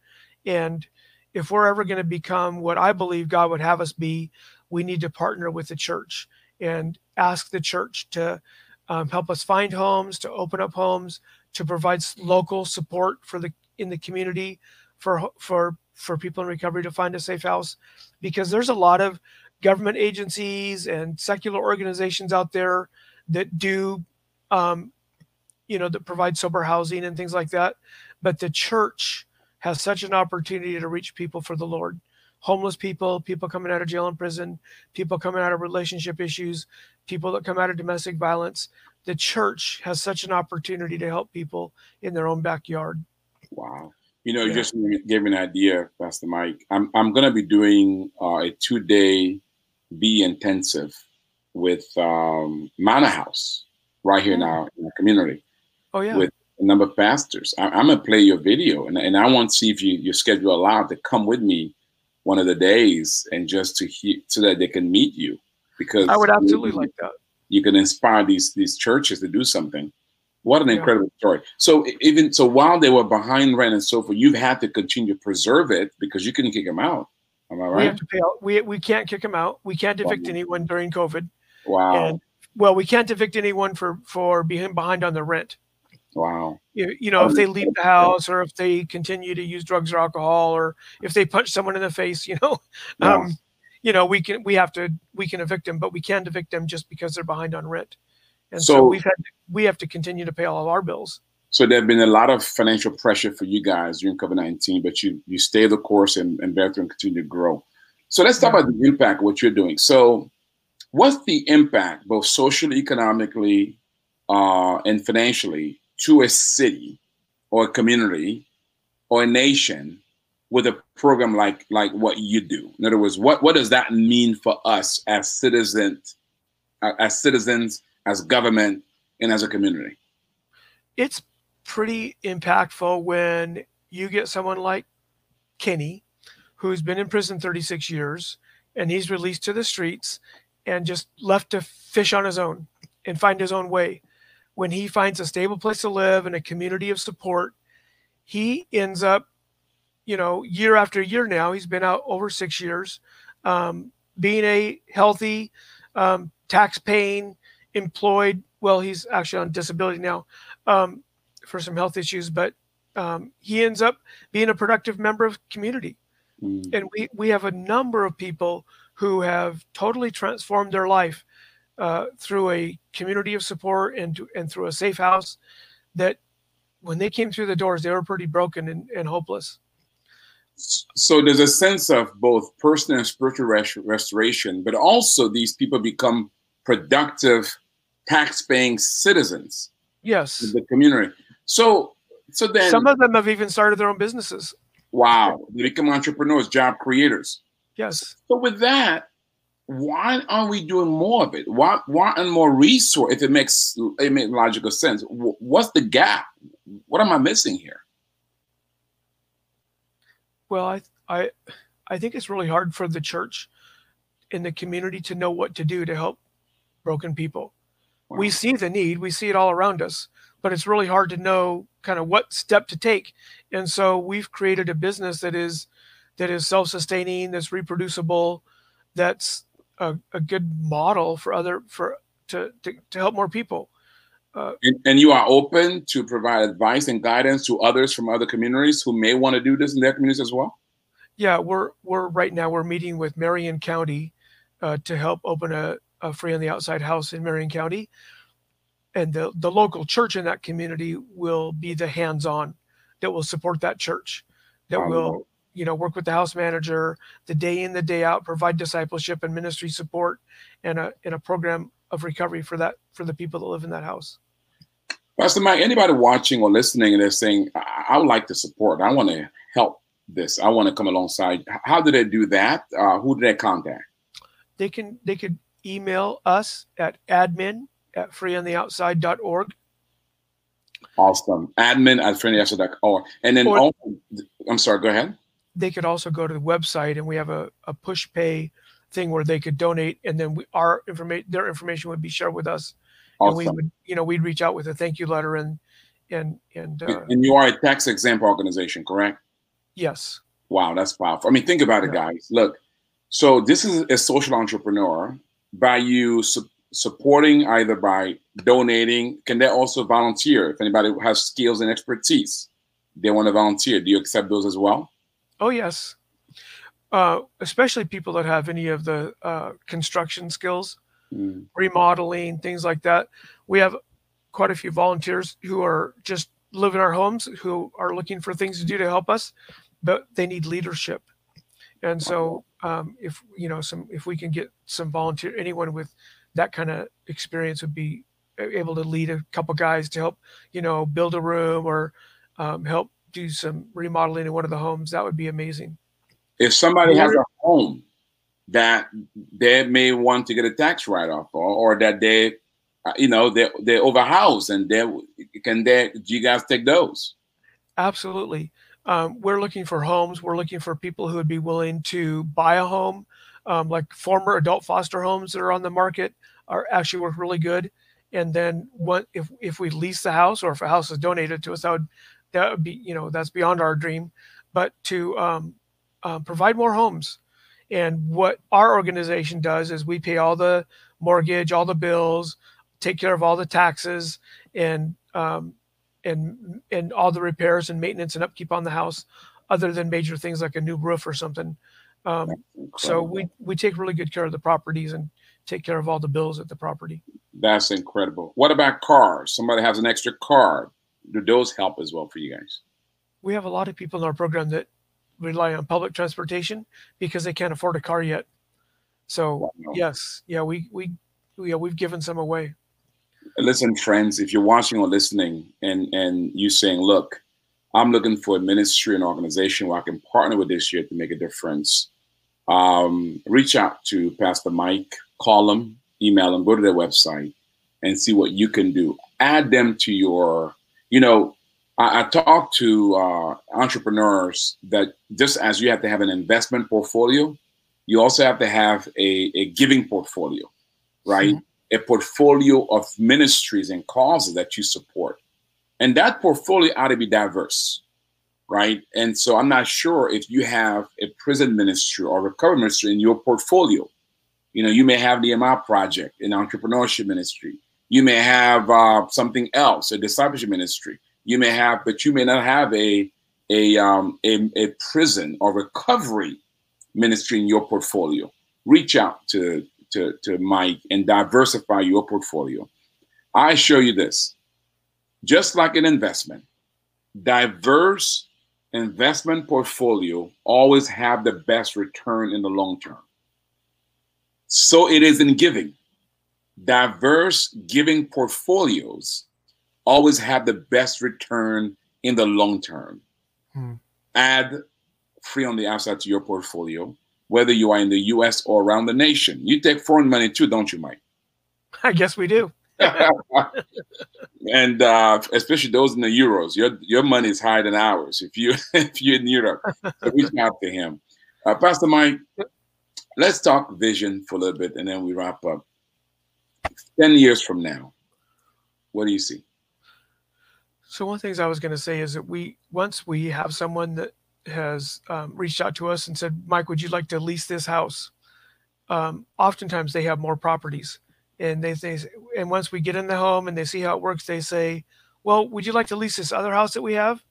And if we're ever going to become what I believe God would have us be, we need to partner with the church and ask the church to um, help us find homes, to open up homes, to provide local support for the in the community for for for people in recovery to find a safe house, because there's a lot of government agencies and secular organizations out there that do um, you know, that provide sober housing and things like that. But the church has such an opportunity to reach people for the Lord. Homeless people, people coming out of jail and prison, people coming out of relationship issues, people that come out of domestic violence. The church has such an opportunity to help people in their own backyard. Wow. You know, yeah. just give me an idea, Pastor Mike. I'm, I'm going to be doing uh, a two day be intensive with um, Manor House right here now in the community oh, yeah. with a number of pastors. I, am gonna play your video, and, and I want to see if you your schedule allowed to come with me one of the days and just to hear so that they can meet you because I would absolutely you, like that. You can inspire these these churches to do something. What an yeah. incredible story! So even so, while they were behind rent and so forth, you've had to continue to preserve it because you couldn't kick them out. Am I right? We have to pay out. We we can't kick them out. We can't evict wow. anyone during COVID. Wow. And well, we can't evict anyone for for being behind on the rent. Wow. You, you know, if they leave the house or if they continue to use drugs or alcohol or if they punch someone in the face, you know, Yeah. um, you know, we can we have to we can evict them, but we can't evict them just because they're behind on rent. And so, So- we've had we have to continue to pay all of our bills. So there have been a lot of financial pressure for you guys during COVID nineteen, but you you stay the course and and bear through and continue to grow. So let's talk Yeah. about the impact of what you're doing. So, what's the impact, both socially, economically, uh, and financially, to a city, or a community, or a nation, with a program like like what you do? In other words, what what does that mean for us as citizens, uh, as citizens, as government, and as a community? It's pretty impactful when you get someone like Kenny, who's been in prison 36 years, and he's released to the streets and just left to fish on his own and find his own way. When he finds a stable place to live and a community of support, he ends up, you know, year after year now, he's been out over six years, um, being a healthy, um, tax paying, employed, well, he's actually on disability now um, for some health issues, but um, he ends up being a productive member of community. Mm. And we, we have a number of people who have totally transformed their life uh, through a community of support and, to, and through a safe house that when they came through the doors, they were pretty broken and, and hopeless. so there's a sense of both personal and spiritual res- restoration, but also these people become productive, tax-paying citizens Yes. in the community. So, so then, Some of them have even started their own businesses. wow, they become entrepreneurs, job creators. Yes. So with that, why aren't we doing more of it? Why, why aren't more resource? If it makes it makes logical sense, what's the gap? What am I missing here? Well, I, I, I think it's really hard for the church in the community to know what to do to help broken people. We see the need, we see it all around us, but it's really hard to know kind of what step to take. And so we've created a business that is that is self-sustaining, that's reproducible, that's a, a good model for other for to, to to help more people. And, and you are open to provide advice and guidance to others from other communities who may want to do this in their communities as well. Yeah, we're we're right now we're meeting with Marion County uh, to help open a, a free on the outside house in Marion County, and the the local church in that community will be the hands-on that will support that church, that will you know work with the house manager the day in the day out, provide discipleship and ministry support, and a and a program of recovery for that for the people that live in that house. Pastor Mike, anybody watching or listening and they're saying, I, I would like to support, I want to help this, I want to come alongside. How do they do that? Uh, who do they contact? They can they could email us at admin at freeontheoutside.org Awesome. Admin at friendlyafter.org. And then, Or- also, I'm sorry, go ahead. They could also go to the website and we have a, a push pay thing where they could donate and then we, our information their information would be shared with us and we would you know we'd reach out with a thank you letter and and and uh, And you are a tax exempt organization, correct? yes Wow, that's powerful. I mean, think about it, Yeah. guys. Look, so this is a social entrepreneur. By you su- supporting, either by donating, can they also volunteer? If anybody has skills and expertise, they want to volunteer. Do you accept those as well? Oh yes. Uh, especially people that have any of the uh, construction skills Mm. remodeling things like that. We have quite a few volunteers who are just live in our homes who are looking for things to do to help us but they need leadership. And so um, if you know some if we can get some volunteer anyone with that kind of experience would be able to lead a couple guys to help you know build a room or um, help do some remodeling in one of the homes that would be amazing If somebody has a home that they may want to get a tax write-off or, or that they, uh, you know, they they're overhoused and they can they do you guys take those? Absolutely. Um, we're looking for homes. We're looking for people who would be willing to buy a home. Um, like former adult foster homes that are on the market are actually work really good. And then what if if we lease the house or if a house is donated to us, that would that would be you know that's beyond our dream. But to um, uh, provide more homes, and what our organization does is we pay all the mortgage, all the bills, take care of all the taxes, and um, and and all the repairs and maintenance and upkeep on the house, other than major things like a new roof or something. Um, so we we take really good care of the properties and take care of all the bills at the property. That's incredible. What about cars? Somebody has an extra car. Do those help as well for you guys? We have a lot of people in our program that rely on public transportation because they can't afford a car yet. So yes, yeah, we we yeah we've given some away. Listen, friends, if you're watching or listening, and and you saying, "Look, I'm looking for a ministry and organization where I can partner with this year to make a difference," um, reach out to Pastor Mike, call him, email him, go to their website, and see what you can do. Add them to your, you know, I, I talk to uh, entrepreneurs that just as you have to have an investment portfolio, you also have to have a, a giving portfolio, right? Mm-hmm. A portfolio of ministries and causes that you support. And that portfolio ought to be diverse, right? And so I'm not sure if you have a prison ministry or recovery ministry in your portfolio. You know, you may have the MI project, an entrepreneurship ministry. You may have uh, something else, a discipleship ministry. You may have, but you may not have a a um, a, a prison or recovery ministry in your portfolio. Reach out to to to Mike and diversify your portfolio. I show you this, just like an investment, diverse investment portfolio always have the best return in the long term. So it is in giving. Diverse giving portfolios always have the best return in the long term. Hmm. Add free on the outside to your portfolio, whether you are in the US or around the nation. You take foreign money too, don't you, Mike? I guess we do. and uh, especially those in the euros, your your money is higher than ours. If you if you're in Europe, so reach out to him. Uh, Pastor Mike, let's talk vision for a little bit, and then we wrap up. Ten years from now, what do you see? So one of the things I was going to say is that we once we have someone that has um, reached out to us and said, Mike, would you like to lease this house? Um, oftentimes they have more properties, and they say, and once we get in the home and they see how it works, they say, well, would you like to lease this other house that we have?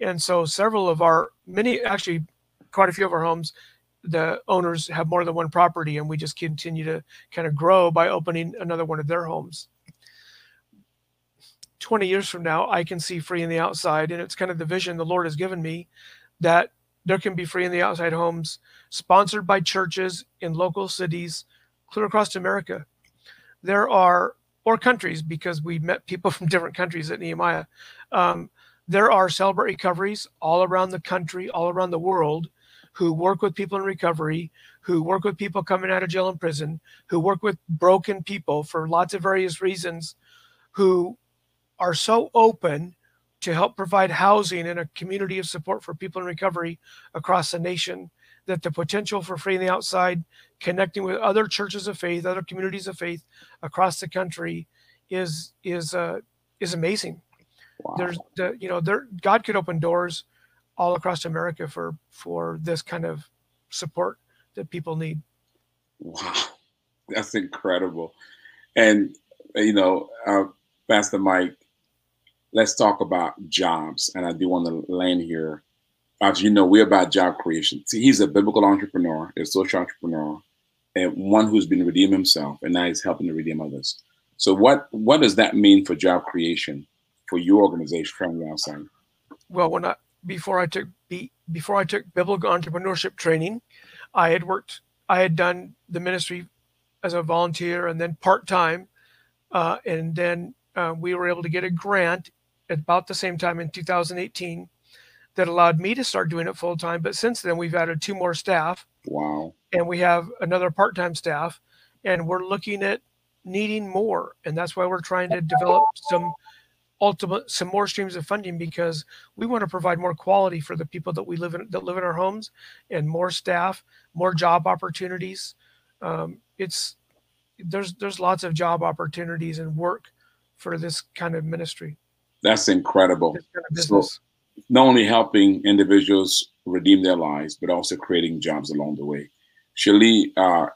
And so several of our many, actually, quite a few of our homes, the owners have more than one property, and we just continue to kind of grow by opening another one of their homes. 20 years from now, I can see free on the outside. And it's kind of the vision the Lord has given me that there can be free on the outside homes sponsored by churches in local cities clear across America. There are, or countries, because we met people from different countries at Nehemiah. Um, there are celebrate recoveries all around the country, all around the world, who work with people in recovery, who work with people coming out of jail and prison, who work with broken people for lots of various reasons, who are so open to help provide housing and a community of support for people in recovery across the nation that the potential for free on the outside connecting with other churches of faith other communities of faith across the country is is uh, is amazing wow. there's the you know there god could open doors all across america for for this kind of support that people need wow that's incredible and you know uh, pastor mike let's talk about jobs. And I do want to land here. As you know, we're about job creation. See, he's a biblical entrepreneur, a social entrepreneur, and one who's been redeemed himself, and now he's helping to redeem others. So, what what does that mean for job creation for your organization, Family Outside? Well, when I before I took be, before I took biblical entrepreneurship training, I had worked. I had done the ministry as a volunteer and then part time, uh, and then uh, we were able to get a grant at about the same time in 2018 that allowed me to start doing it full time. But since then, we've added two more staff. Wow. And we have another part time staff, and we're looking at needing more. And that's why we're trying to develop some ultimate some more streams of funding because we want to provide more quality for the people that we live in that live in our homes and more staff more job opportunities um, it's there's there's lots of job opportunities and work for this kind of ministry that's incredible. So not only helping individuals redeem their lives, but also creating jobs along the way. Shali, uh,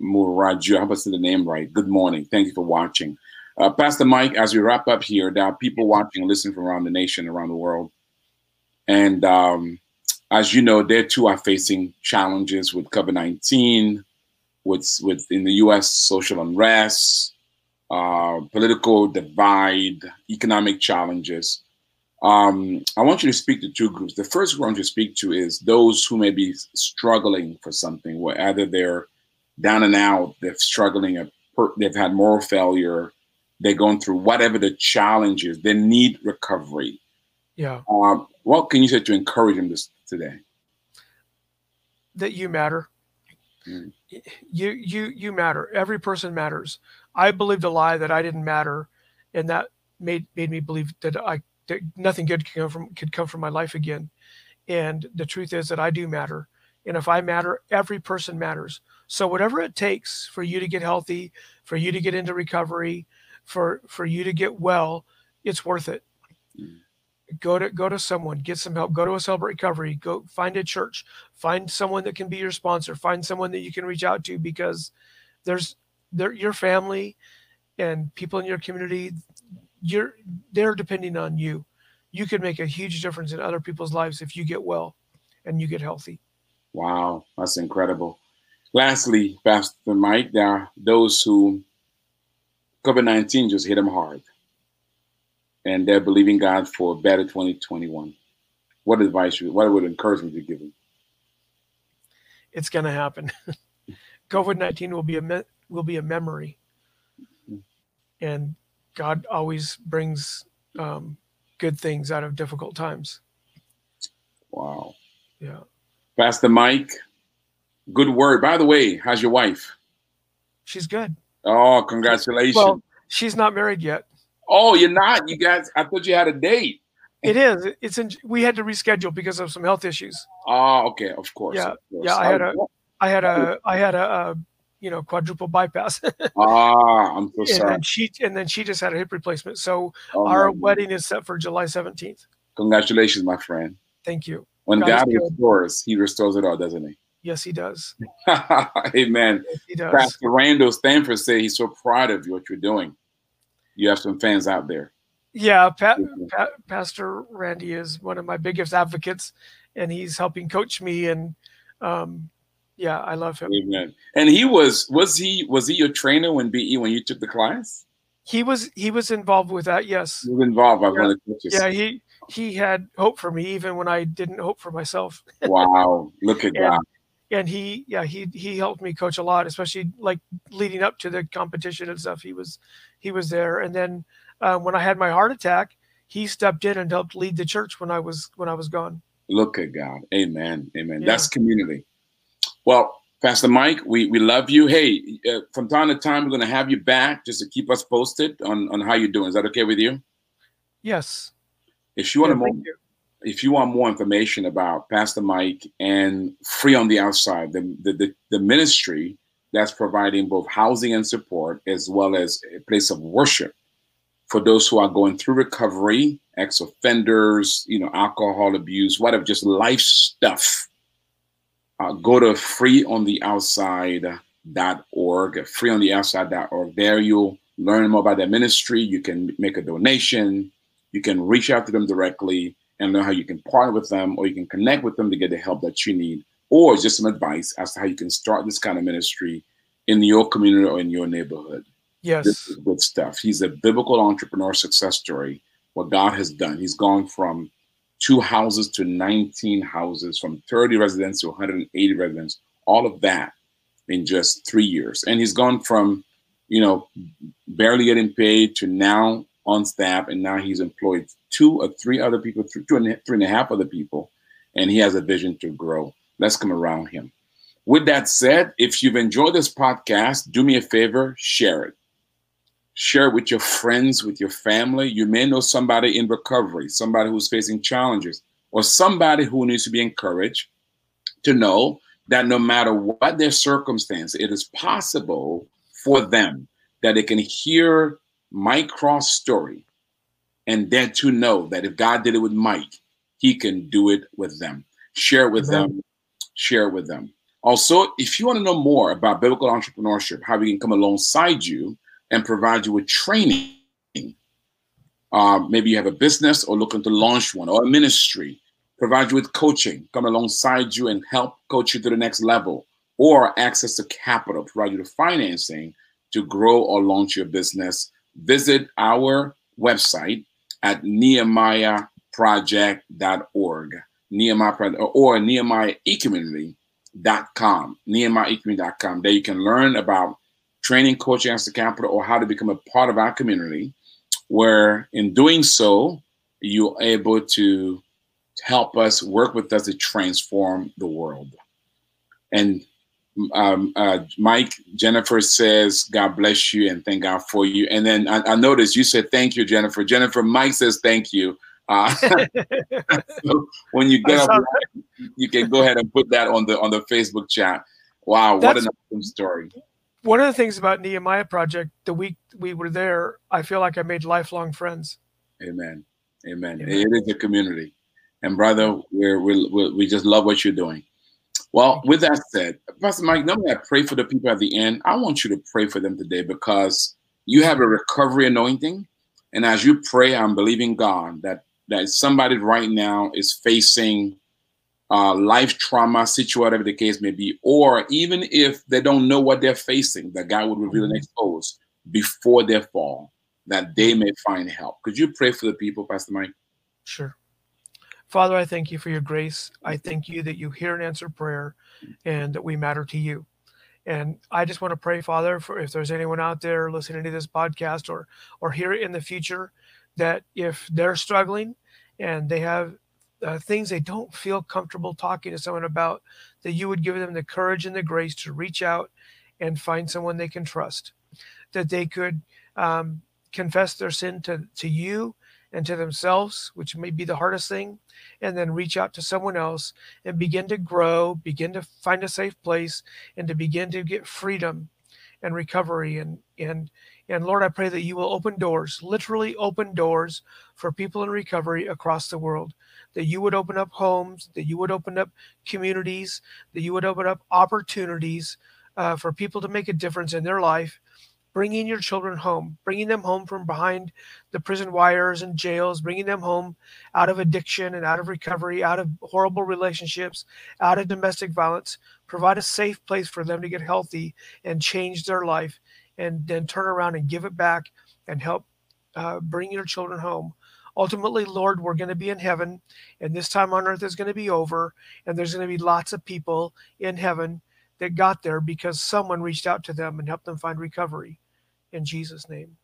Muraju, I hope I said the name right. Good morning. Thank you for watching. Uh, Pastor Mike, as we wrap up here, there are people watching and listening from around the nation, around the world. And um, as you know, they too are facing challenges with COVID 19, with, with in the US, social unrest, uh, political divide, economic challenges. Um, I want you to speak to two groups. The first group I want you to speak to is those who may be struggling for something, whether they're down and out, they're struggling, they've had moral failure, they're going through whatever the challenge is, they need recovery. Yeah. Um, what can you say to encourage them this today? That you matter. Mm. You you you matter. Every person matters. I believed a lie that I didn't matter, and that made made me believe that I that nothing good could come from could come from my life again. And the truth is that I do matter. And if I matter, every person matters. So whatever it takes for you to get healthy, for you to get into recovery, for for you to get well, it's worth it. Mm. Go to go to someone, get some help. Go to a celebrate recovery. Go find a church. Find someone that can be your sponsor. Find someone that you can reach out to because there's there your family and people in your community. You're they're depending on you. You could make a huge difference in other people's lives if you get well and you get healthy. Wow, that's incredible. Lastly, Pastor Mike, there are those who COVID 19 just hit them hard and they're believing God for a better 2021. What advice, what would encouragement you give them? It's going to happen. COVID 19 will be a me- will be a memory, and God always brings um, good things out of difficult times. Wow. Yeah. Pastor Mike, good word. By the way, how's your wife? She's good. Oh, congratulations. Well, she's not married yet. Oh, you're not. You guys, I thought you had a date. It is. It's in. We had to reschedule because of some health issues. Oh, okay. Of course. Yeah. Of course. Yeah. I had a. I had a. I had a. a you know, quadruple bypass. ah, I'm so sorry. And then she and then she just had a hip replacement. So oh, our wedding is set for July 17th. Congratulations, my friend. Thank you. When God, God restores, He restores it all, doesn't He? Yes, He does. Amen. Yes, he does. Pastor Randall Stanford said he's so proud of you what you're doing you have some fans out there. Yeah, Pat, Pat, Pastor Randy is one of my biggest advocates, and he's helping coach me. And um, yeah, I love him. Amen. And he was was he was he your trainer when BE when you took the class? He was he was involved with that. Yes, he was involved. I yeah. Yeah, he he had hope for me even when I didn't hope for myself. wow, look at and, God. And he yeah he he helped me coach a lot, especially like leading up to the competition and stuff. He was he was there. And then uh, when I had my heart attack, he stepped in and helped lead the church when I was when I was gone. Look at God, Amen, Amen. Yeah. That's community. Well, Pastor Mike, we, we love you. Hey, uh, from time to time, we're going to have you back just to keep us posted on, on how you're doing. Is that okay with you? Yes. If you want yeah, you. If you want more information about Pastor Mike and Free on the Outside, the, the, the, the ministry that's providing both housing and support as well as a place of worship for those who are going through recovery, ex-offenders, you know, alcohol abuse, whatever, just life stuff. Uh, go to freeontheoutside.org, freeontheoutside.org. There you'll learn more about their ministry. You can make a donation. You can reach out to them directly and know how you can partner with them or you can connect with them to get the help that you need or just some advice as to how you can start this kind of ministry in your community or in your neighborhood. Yes. This is good stuff. He's a biblical entrepreneur success story, what God has done. He's gone from two houses to 19 houses, from 30 residents to 180 residents, all of that in just three years. And he's gone from, you know, barely getting paid to now on staff, and now he's employed two or three other people, two and three and a half other people, and he has a vision to grow. Let's come around him. With that said, if you've enjoyed this podcast, do me a favor, share it. Share it with your friends, with your family. You may know somebody in recovery, somebody who's facing challenges, or somebody who needs to be encouraged to know that no matter what their circumstance, it is possible for them that they can hear Mike Cross' story and then to know that if God did it with Mike, he can do it with them. Share it with them share with them. Also, if you want to know more about biblical entrepreneurship, how we can come alongside you, and provide you with training. Uh, maybe you have a business or looking to launch one or a ministry, provide you with coaching, come alongside you and help coach you to the next level, or access to capital, provide you the financing to grow or launch your business. Visit our website at nehemiahproject.org, Nehemiah or Nehemiah eCommunity.com, NehemiahEcommunity.com. There you can learn about training, coaching, to capital, or how to become a part of our community, where in doing so, you're able to help us work with us to transform the world. And um, uh, Mike, Jennifer says, God bless you and thank God for you. And then I, I noticed you said, thank you, Jennifer. Jennifer, Mike says, thank you. Uh, so when you get up, you can go ahead and put that on the on the Facebook chat. Wow, That's, what an awesome story. One of the things about Nehemiah Project, the week we were there, I feel like I made lifelong friends. Amen. Amen. Amen. It is a community. And brother, we're, we're, we just love what you're doing. Well, with that said, Pastor Mike, normally I pray for the people at the end. I want you to pray for them today because you have a recovery anointing. And as you pray, I'm believing God that, that somebody right now is facing uh, life trauma, situation, whatever the case may be, or even if they don't know what they're facing, that God would reveal and mm-hmm. expose before their fall, that they may find help. Could you pray for the people, Pastor Mike? Sure. Father, I thank you for your grace. I thank you that you hear and answer prayer and that we matter to you. And I just want to pray, Father, for if there's anyone out there listening to this podcast or or hear it in the future, that if they're struggling and they have uh, things they don't feel comfortable talking to someone about, that you would give them the courage and the grace to reach out and find someone they can trust, that they could um, confess their sin to, to you and to themselves, which may be the hardest thing, and then reach out to someone else and begin to grow, begin to find a safe place, and to begin to get freedom and recovery. And and and Lord, I pray that you will open doors, literally open doors for people in recovery across the world. That you would open up homes, that you would open up communities, that you would open up opportunities uh, for people to make a difference in their life bringing your children home, bringing them home from behind the prison wires and jails, bringing them home out of addiction and out of recovery, out of horrible relationships, out of domestic violence. Provide a safe place for them to get healthy and change their life, and then turn around and give it back and help uh, bring your children home. Ultimately, Lord, we're going to be in heaven, and this time on earth is going to be over, and there's going to be lots of people in heaven that got there because someone reached out to them and helped them find recovery. In Jesus' name,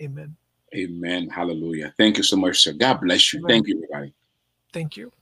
amen. Amen. Hallelujah. Thank you so much, sir. God bless you. Amen. Thank you, everybody. Thank you.